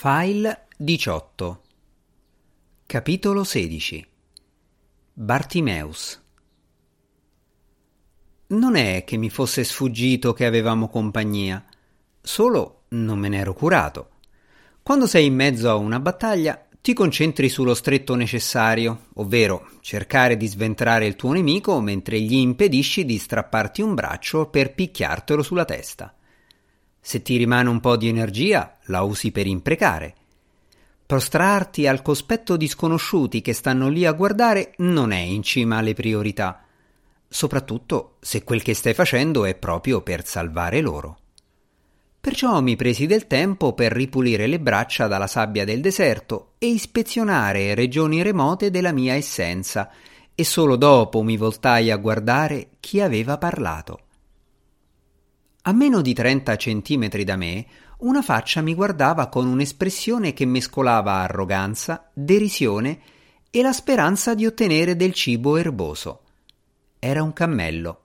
File 18 Capitolo 16 Bartimeus Non è che mi fosse sfuggito che avevamo compagnia, solo non me n'ero curato. Quando sei in mezzo a una battaglia, ti concentri sullo stretto necessario, ovvero cercare di sventrare il tuo nemico mentre gli impedisci di strapparti un braccio per picchiartelo sulla testa. Se ti rimane un po' di energia, la usi per imprecare. Prostrarti al cospetto di sconosciuti che stanno lì a guardare non è in cima alle priorità, soprattutto se quel che stai facendo è proprio per salvare loro. Perciò mi presi del tempo per ripulire le braccia dalla sabbia del deserto e ispezionare regioni remote della mia essenza, e solo dopo mi voltai a guardare chi aveva parlato. A meno di 30 centimetri da me, una faccia mi guardava con un'espressione che mescolava arroganza, derisione e la speranza di ottenere del cibo erboso. Era un cammello.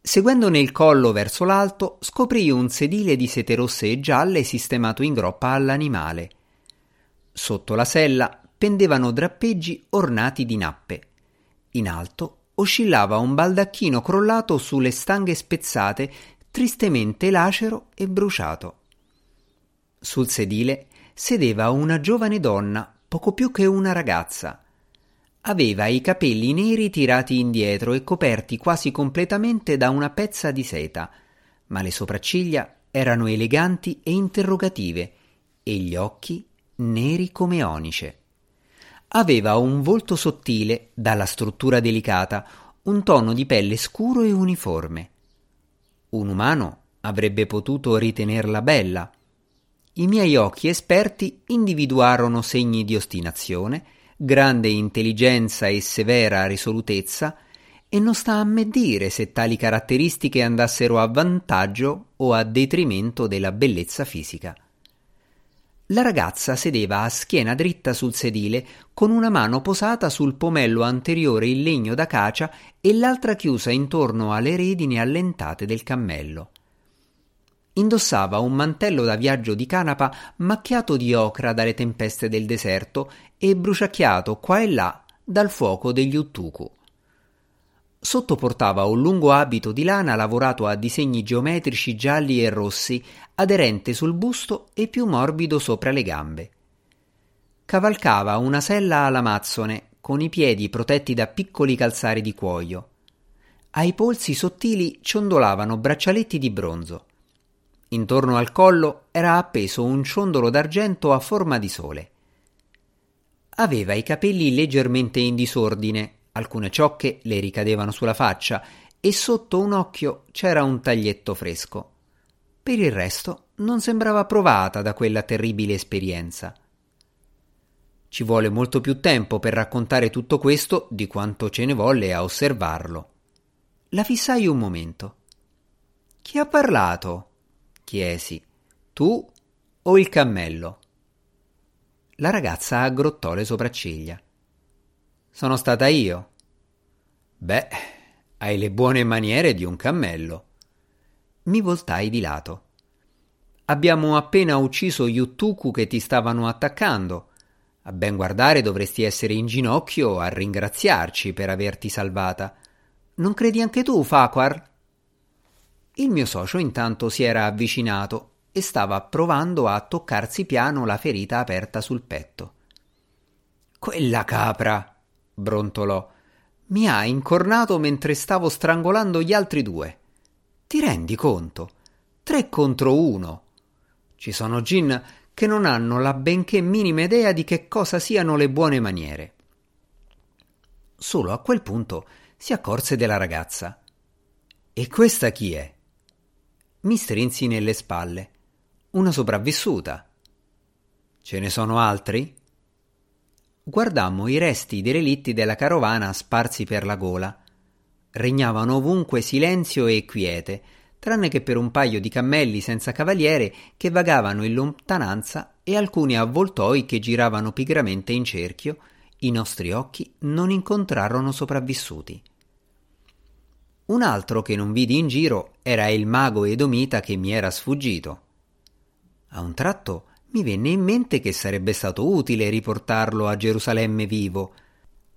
Seguendone il collo verso l'alto, scoprì un sedile di sete rosse e gialle sistemato in groppa all'animale. Sotto la sella pendevano drappeggi ornati di nappe. In alto oscillava un baldacchino crollato sulle stanghe spezzate tristemente lacero e bruciato. Sul sedile sedeva una giovane donna, poco più che una ragazza. Aveva i capelli neri tirati indietro e coperti quasi completamente da una pezza di seta, ma le sopracciglia erano eleganti e interrogative e gli occhi neri come onice. Aveva un volto sottile, dalla struttura delicata, un tono di pelle scuro e uniforme. Un umano avrebbe potuto ritenerla bella. I miei occhi esperti individuarono segni di ostinazione, grande intelligenza e severa risolutezza, e non sta a me dire se tali caratteristiche andassero a vantaggio o a detrimento della bellezza fisica. La ragazza sedeva a schiena dritta sul sedile, con una mano posata sul pomello anteriore in legno d'acacia e l'altra chiusa intorno alle redini allentate del cammello. Indossava un mantello da viaggio di canapa macchiato di ocra dalle tempeste del deserto e bruciacchiato qua e là dal fuoco degli uttuku. Sotto portava un lungo abito di lana lavorato a disegni geometrici gialli e rossi, aderente sul busto e più morbido sopra le gambe. Cavalcava una sella alla mazzone, con i piedi protetti da piccoli calzari di cuoio. Ai polsi sottili ciondolavano braccialetti di bronzo. Intorno al collo era appeso un ciondolo d'argento a forma di sole. Aveva i capelli leggermente in disordine, alcune ciocche le ricadevano sulla faccia e sotto un occhio c'era un taglietto fresco. Per il resto non sembrava provata da quella terribile esperienza. Ci vuole molto più tempo per raccontare tutto questo di quanto ce ne volle a osservarlo. La fissai un momento. Chi ha parlato? chiesi. Tu o il cammello? La ragazza aggrottò le sopracciglia. Sono stata io. Beh, hai le buone maniere di un cammello. Mi voltai di lato. Abbiamo appena ucciso gli Uttuku che ti stavano attaccando. A ben guardare dovresti essere in ginocchio a ringraziarci per averti salvata. Non credi anche tu, Faquar? Il mio socio intanto si era avvicinato e stava provando a toccarsi piano la ferita aperta sul petto. Quella capra! Brontolò. Mi ha incornato mentre stavo strangolando gli altri due. Ti rendi conto? Tre contro uno. Ci sono gin che non hanno la benché minima idea di che cosa siano le buone maniere. Solo a quel punto si accorse della ragazza. E questa chi è? Mi strinsi nelle spalle. Una sopravvissuta. Ce ne sono altri? Guardammo i resti dei relitti della carovana sparsi per la gola. Regnavano ovunque silenzio e quiete, tranne che per un paio di cammelli senza cavaliere che vagavano in lontananza e alcuni avvoltoi che giravano pigramente in cerchio, i nostri occhi non incontrarono sopravvissuti. Un altro che non vidi in giro era il mago edomita che mi era sfuggito. A un tratto mi venne in mente che sarebbe stato utile riportarlo a Gerusalemme vivo.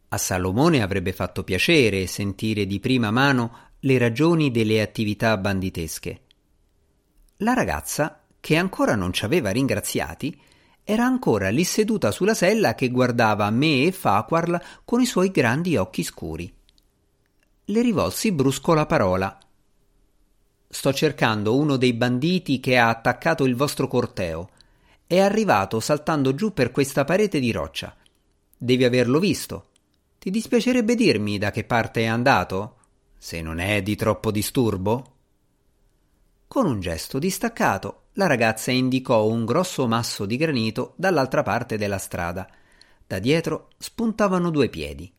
A Salomone avrebbe fatto piacere sentire di prima mano le ragioni delle attività banditesche. La ragazza, che ancora non ci aveva ringraziati, era ancora lì seduta sulla sella che guardava me e Faquarl con i suoi grandi occhi scuri. Le rivolsi brusco la parola. Sto cercando uno dei banditi che ha attaccato il vostro corteo. È arrivato saltando giù per questa parete di roccia. Devi averlo visto. Ti dispiacerebbe dirmi da che parte è andato? Se non è di troppo disturbo? Con un gesto distaccato, la ragazza indicò un grosso masso di granito dall'altra parte della strada. Da dietro spuntavano due piedi.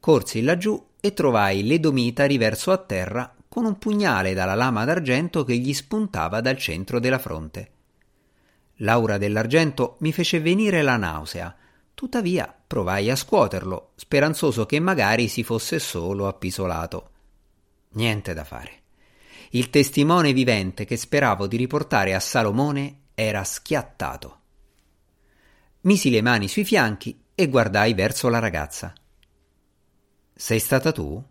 Corsi laggiù e trovai l'Edomita riverso a terra con un pugnale dalla lama d'argento che gli spuntava dal centro della fronte. L'aura dell'argento mi fece venire la nausea Tuttavia provai a scuoterlo, speranzoso che magari si fosse solo appisolato. Niente da fare. Il testimone vivente che speravo di riportare a Salomone era schiattato. Misi le mani sui fianchi e guardai verso la ragazza. Sei stata tu?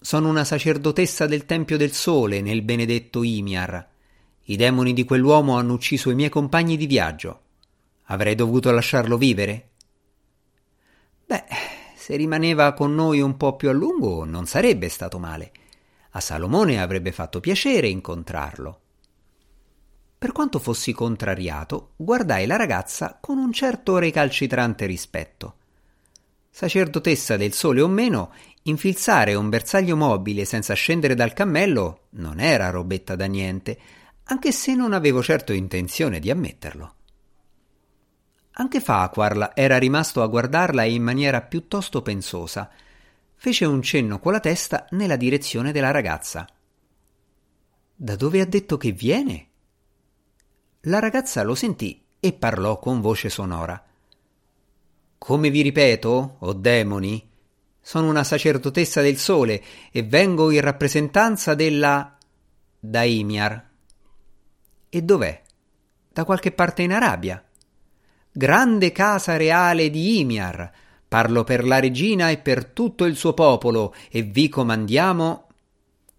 Sono una sacerdotessa del Tempio del Sole nel benedetto Imiar. I demoni di quell'uomo hanno ucciso i miei compagni di viaggio. Avrei dovuto lasciarlo vivere? Beh, se rimaneva con noi un po' più a lungo non sarebbe stato male. A Salomone avrebbe fatto piacere incontrarlo. Per quanto fossi contrariato, guardai la ragazza con un certo recalcitrante rispetto. Sacerdotessa del sole o meno, infilzare un bersaglio mobile senza scendere dal cammello non era robetta da niente, anche se non avevo certo intenzione di ammetterlo. Anche Farquhar era rimasto a guardarla in maniera piuttosto pensosa. Fece un cenno con la testa nella direzione della ragazza. Da dove ha detto che viene? La ragazza lo sentì e parlò con voce sonora. Come vi ripeto, o oh demoni, sono una sacerdotessa del sole e vengo in rappresentanza della Daimiar. E dov'è? Da qualche parte in Arabia grande casa reale di Imiar. Parlo per la regina e per tutto il suo popolo e vi comandiamo.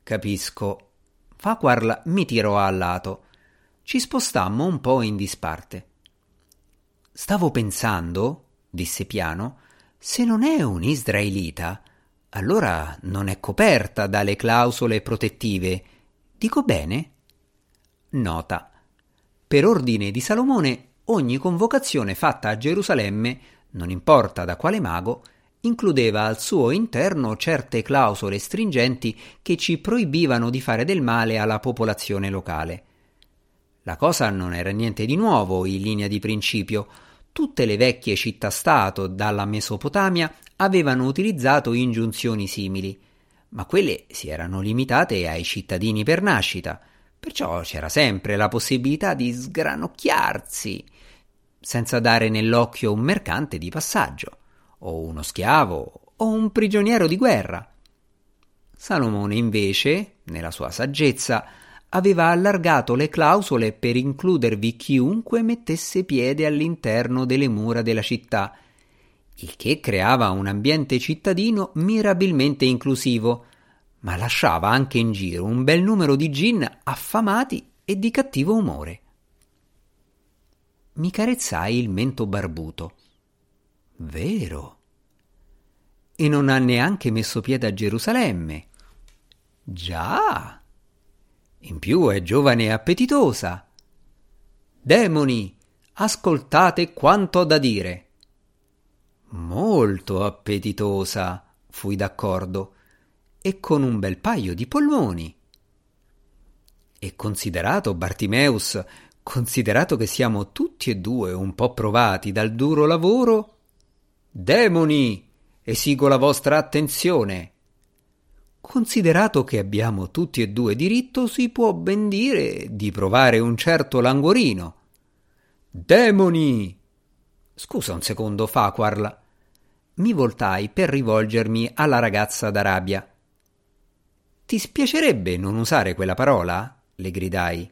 Capisco. Faquarl mi tirò a lato. Ci spostammo un po' in disparte. Stavo pensando, disse piano, se non è un israelita, allora non è coperta dalle clausole protettive. Dico bene? Nota. Per ordine di Salomone ogni convocazione fatta a Gerusalemme, non importa da quale mago, includeva al suo interno certe clausole stringenti che ci proibivano di fare del male alla popolazione locale. La cosa non era niente di nuovo in linea di principio. Tutte le vecchie città-stato dalla Mesopotamia avevano utilizzato ingiunzioni simili, ma quelle si erano limitate ai cittadini per nascita, perciò c'era sempre la possibilità di sgranocchiarsi senza dare nell'occhio un mercante di passaggio, o uno schiavo, o un prigioniero di guerra. Salomone invece, nella sua saggezza, aveva allargato le clausole per includervi chiunque mettesse piede all'interno delle mura della città, il che creava un ambiente cittadino mirabilmente inclusivo, ma lasciava anche in giro un bel numero di gin affamati e di cattivo umore mi carezzai il mento barbuto. Vero. E non ha neanche messo piede a Gerusalemme. Già. In più è giovane e appetitosa. Demoni, ascoltate quanto ho da dire. Molto appetitosa, fui d'accordo, e con un bel paio di polmoni. E considerato Bartimeus considerato che siamo tutti e due un po' provati dal duro lavoro, demoni, esigo la vostra attenzione. Considerato che abbiamo tutti e due diritto, si può ben dire di provare un certo languorino. Demoni! Scusa un secondo, Faquarl. Mi voltai per rivolgermi alla ragazza d'Arabia. Ti spiacerebbe non usare quella parola? le gridai.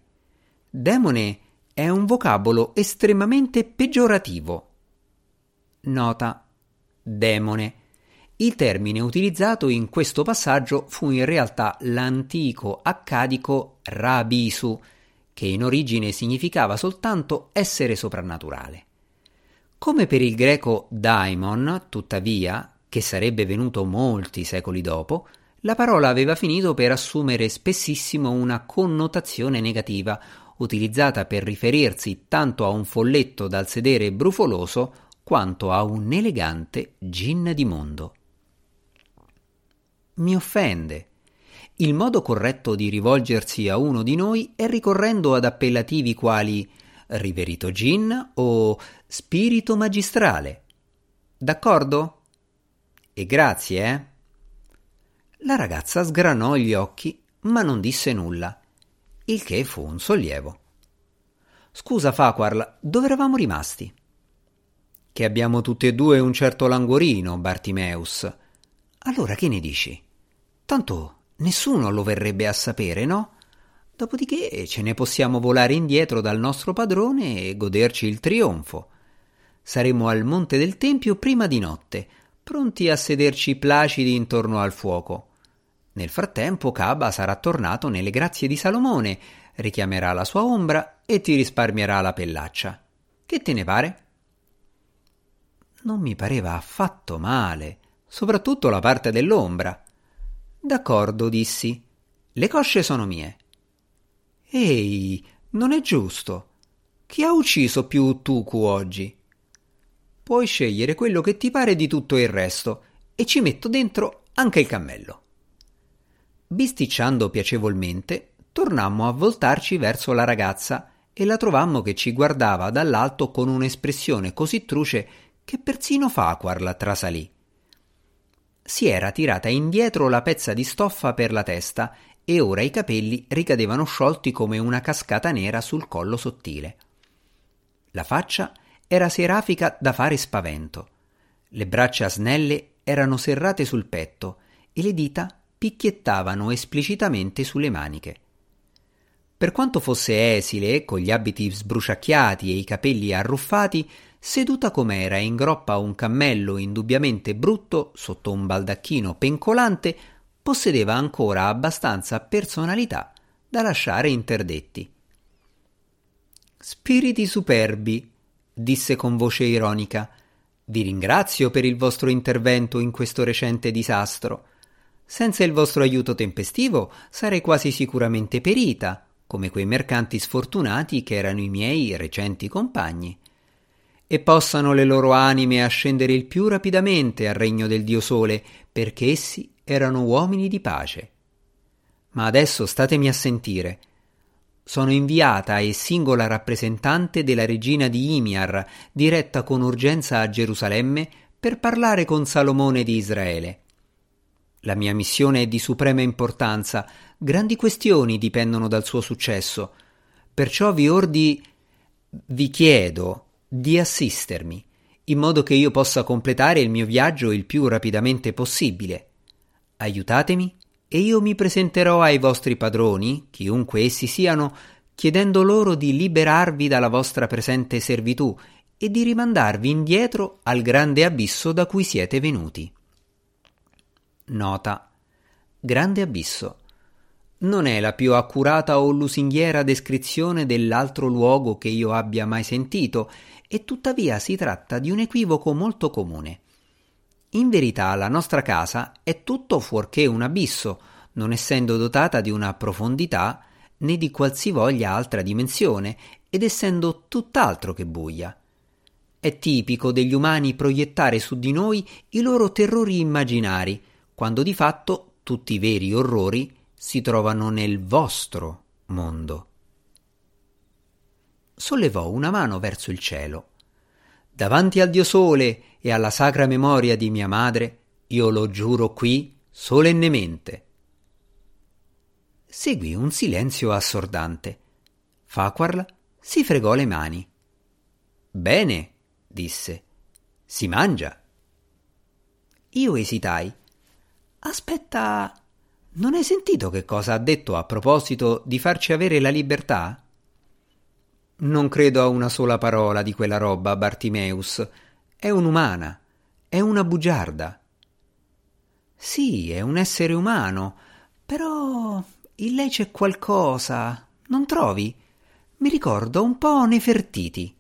Demone è un vocabolo estremamente peggiorativo. Nota. Demone. Il termine utilizzato in questo passaggio fu in realtà l'antico accadico rabisu, che in origine significava soltanto essere soprannaturale. Come per il greco daimon, tuttavia, che sarebbe venuto molti secoli dopo, la parola aveva finito per assumere spessissimo una connotazione negativa, utilizzata per riferirsi tanto a un folletto dal sedere brufoloso quanto a un elegante gin di mondo. Mi offende. Il modo corretto di rivolgersi a uno di noi è ricorrendo ad appellativi quali riverito gin o spirito magistrale. D'accordo? E grazie, eh? La ragazza sgranò gli occhi, ma non disse nulla, il che fu un sollievo. Scusa, Faquarl, dove eravamo rimasti? Che abbiamo tutti e due un certo languorino, Bartimeus. Allora che ne dici? Tanto nessuno lo verrebbe a sapere, no? Dopodiché ce ne possiamo volare indietro dal nostro padrone e goderci il trionfo. Saremo al monte del Tempio prima di notte, pronti a sederci placidi intorno al fuoco. Nel frattempo Caba sarà tornato nelle grazie di Salomone, richiamerà la sua ombra e ti risparmierà la pellaccia. Che te ne pare? Non mi pareva affatto male, soprattutto la parte dell'ombra. D'accordo, dissi. Le cosce sono mie. Ehi, non è giusto. Chi ha ucciso più Tuku oggi? Puoi scegliere quello che ti pare di tutto il resto e ci metto dentro anche il cammello. Bisticciando piacevolmente, tornammo a voltarci verso la ragazza e la trovammo che ci guardava dall'alto con un'espressione così truce che persino Faquar la trasalì. Si era tirata indietro la pezza di stoffa per la testa e ora i capelli ricadevano sciolti come una cascata nera sul collo sottile. La faccia era serafica da fare spavento. Le braccia snelle erano serrate sul petto e le dita picchiettavano esplicitamente sulle maniche. Per quanto fosse esile, con gli abiti sbruciacchiati e i capelli arruffati, seduta com'era in groppa a un cammello indubbiamente brutto sotto un baldacchino pencolante, possedeva ancora abbastanza personalità da lasciare interdetti. Spiriti superbi, disse con voce ironica. Vi ringrazio per il vostro intervento in questo recente disastro. Senza il vostro aiuto tempestivo sarei quasi sicuramente perita, come quei mercanti sfortunati che erano i miei recenti compagni. E possano le loro anime ascendere il più rapidamente al regno del Dio Sole, perché essi erano uomini di pace. Ma adesso statemi a sentire. Sono inviata e singola rappresentante della regina di Imiar, diretta con urgenza a Gerusalemme per parlare con Salomone di Israele. La mia missione è di suprema importanza, grandi questioni dipendono dal suo successo. Perciò vi ordi vi chiedo di assistermi, in modo che io possa completare il mio viaggio il più rapidamente possibile. Aiutatemi e io mi presenterò ai vostri padroni, chiunque essi siano, chiedendo loro di liberarvi dalla vostra presente servitù e di rimandarvi indietro al grande abisso da cui siete venuti. Nota. Grande abisso. Non è la più accurata o lusinghiera descrizione dell'altro luogo che io abbia mai sentito, e tuttavia si tratta di un equivoco molto comune. In verità la nostra casa è tutto fuorché un abisso, non essendo dotata di una profondità né di qualsivoglia altra dimensione, ed essendo tutt'altro che buia. È tipico degli umani proiettare su di noi i loro terrori immaginari, quando di fatto tutti i veri orrori si trovano nel vostro mondo. Sollevò una mano verso il cielo. Davanti al Dio Sole e alla sacra memoria di mia madre, io lo giuro qui solennemente. Seguì un silenzio assordante. Faquarl si fregò le mani. Bene, disse. Si mangia. Io esitai Aspetta, non hai sentito che cosa ha detto a proposito di farci avere la libertà? Non credo a una sola parola di quella roba, Bartimeus. È un'umana, è una bugiarda. Sì, è un essere umano, però in lei c'è qualcosa, non trovi? Mi ricordo un po' Nefertiti.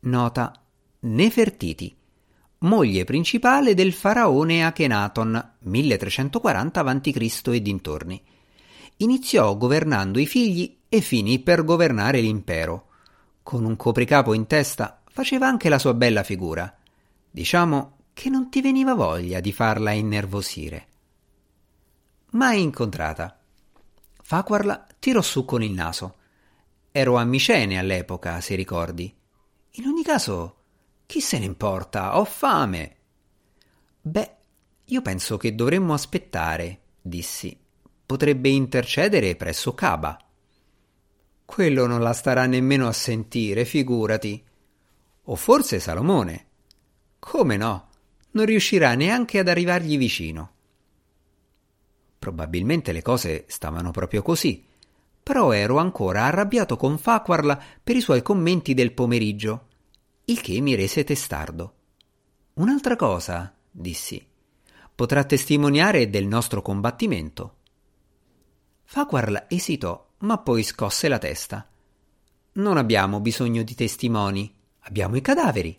Nota Nefertiti, moglie principale del faraone Akhenaton, 1340 a.C. e dintorni. Iniziò governando i figli e finì per governare l'impero. Con un copricapo in testa faceva anche la sua bella figura. Diciamo che non ti veniva voglia di farla innervosire. Mai incontrata. Faquarla tirò su con il naso. Ero a Micene all'epoca, se ricordi. In ogni caso, chi se ne importa? Ho fame. Beh, io penso che dovremmo aspettare, dissi. Potrebbe intercedere presso Caba. Quello non la starà nemmeno a sentire, figurati. O forse Salomone. Come no? non riuscirà neanche ad arrivargli vicino. Probabilmente le cose stavano proprio così, però ero ancora arrabbiato con Faquarla per i suoi commenti del pomeriggio, il che mi rese testardo. Un'altra cosa, dissi, potrà testimoniare del nostro combattimento. Faquarla esitò, ma poi scosse la testa. Non abbiamo bisogno di testimoni, abbiamo i cadaveri.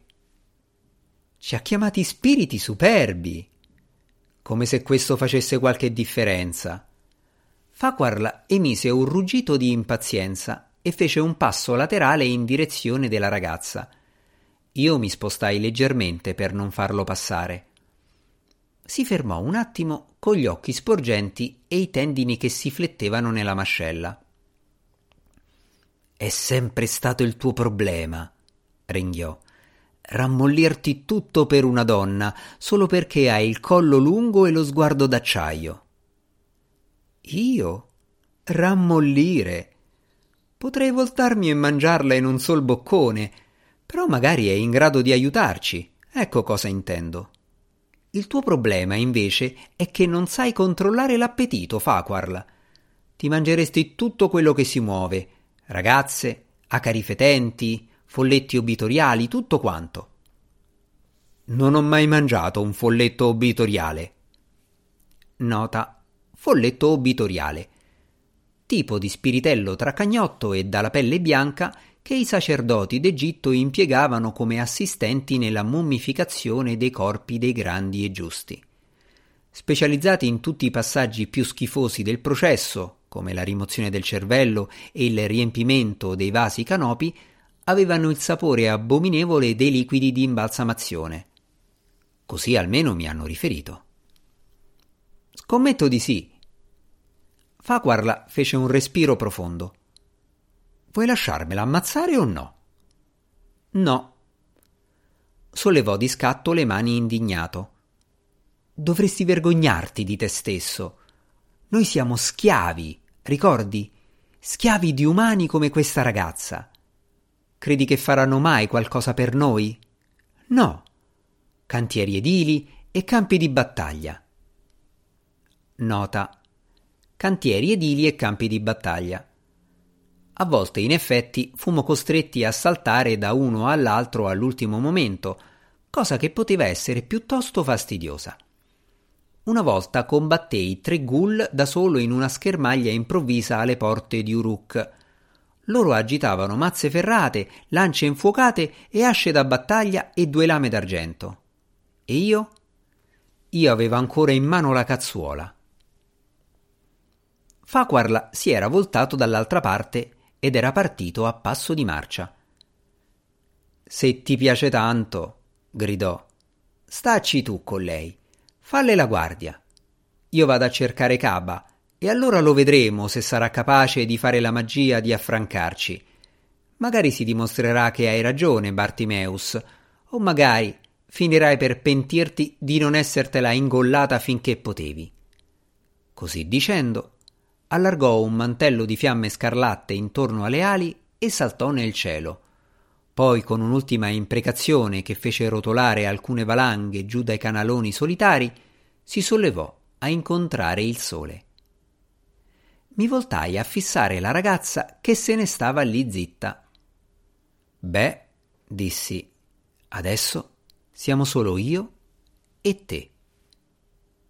Ci ha chiamati spiriti superbi. Come se questo facesse qualche differenza. Faquarla emise un ruggito di impazienza e fece un passo laterale in direzione della ragazza. Io mi spostai leggermente per non farlo passare. Si fermò un attimo con gli occhi sporgenti e i tendini che si flettevano nella mascella. È sempre stato il tuo problema, ringhiò rammollirti tutto per una donna solo perché hai il collo lungo e lo sguardo d'acciaio. Io? Rammollire? Potrei voltarmi e mangiarla in un sol boccone, però magari è in grado di aiutarci. Ecco cosa intendo. Il tuo problema, invece, è che non sai controllare l'appetito, Faquarla. Ti mangeresti tutto quello che si muove, ragazze, acari fetenti, folletti obitoriali, tutto quanto. Non ho mai mangiato un folletto obitoriale. Nota: folletto obitoriale. Tipo di spiritello tracagnotto e dalla pelle bianca che i sacerdoti d'Egitto impiegavano come assistenti nella mummificazione dei corpi dei grandi e giusti. Specializzati in tutti i passaggi più schifosi del processo, come la rimozione del cervello e il riempimento dei vasi canopi, avevano il sapore abominevole dei liquidi di imbalsamazione. Così almeno mi hanno riferito. Scommetto di sì. Faquarla fece un respiro profondo. Vuoi lasciarmela ammazzare o no? No. Sollevò di scatto le mani indignato. Dovresti vergognarti di te stesso. Noi siamo schiavi, ricordi? Schiavi di umani come questa ragazza. Credi che faranno mai qualcosa per noi? No. Cantieri edili e campi di battaglia. Nota. Cantieri edili e campi di battaglia. A volte, in effetti, fummo costretti a saltare da uno all'altro all'ultimo momento, cosa che poteva essere piuttosto fastidiosa. Una volta combattei tre ghoul da solo in una schermaglia improvvisa alle porte di Uruk, loro agitavano mazze ferrate, lance infuocate e asce da battaglia e due lame d'argento. E io? Io avevo ancora in mano la cazzuola. Faquarla si era voltato dall'altra parte ed era partito a passo di marcia. Se ti piace tanto, gridò, stacci tu con lei, falle la guardia. Io vado a cercare Caba e allora lo vedremo se sarà capace di fare la magia di affrancarci. Magari si dimostrerà che hai ragione, Bartimeus, o magari finirai per pentirti di non essertela ingollata finché potevi. Così dicendo, allargò un mantello di fiamme scarlatte intorno alle ali e saltò nel cielo. Poi, con un'ultima imprecazione che fece rotolare alcune valanghe giù dai canaloni solitari, si sollevò a incontrare il sole mi voltai a fissare la ragazza che se ne stava lì zitta. Beh, dissi, adesso siamo solo io e te.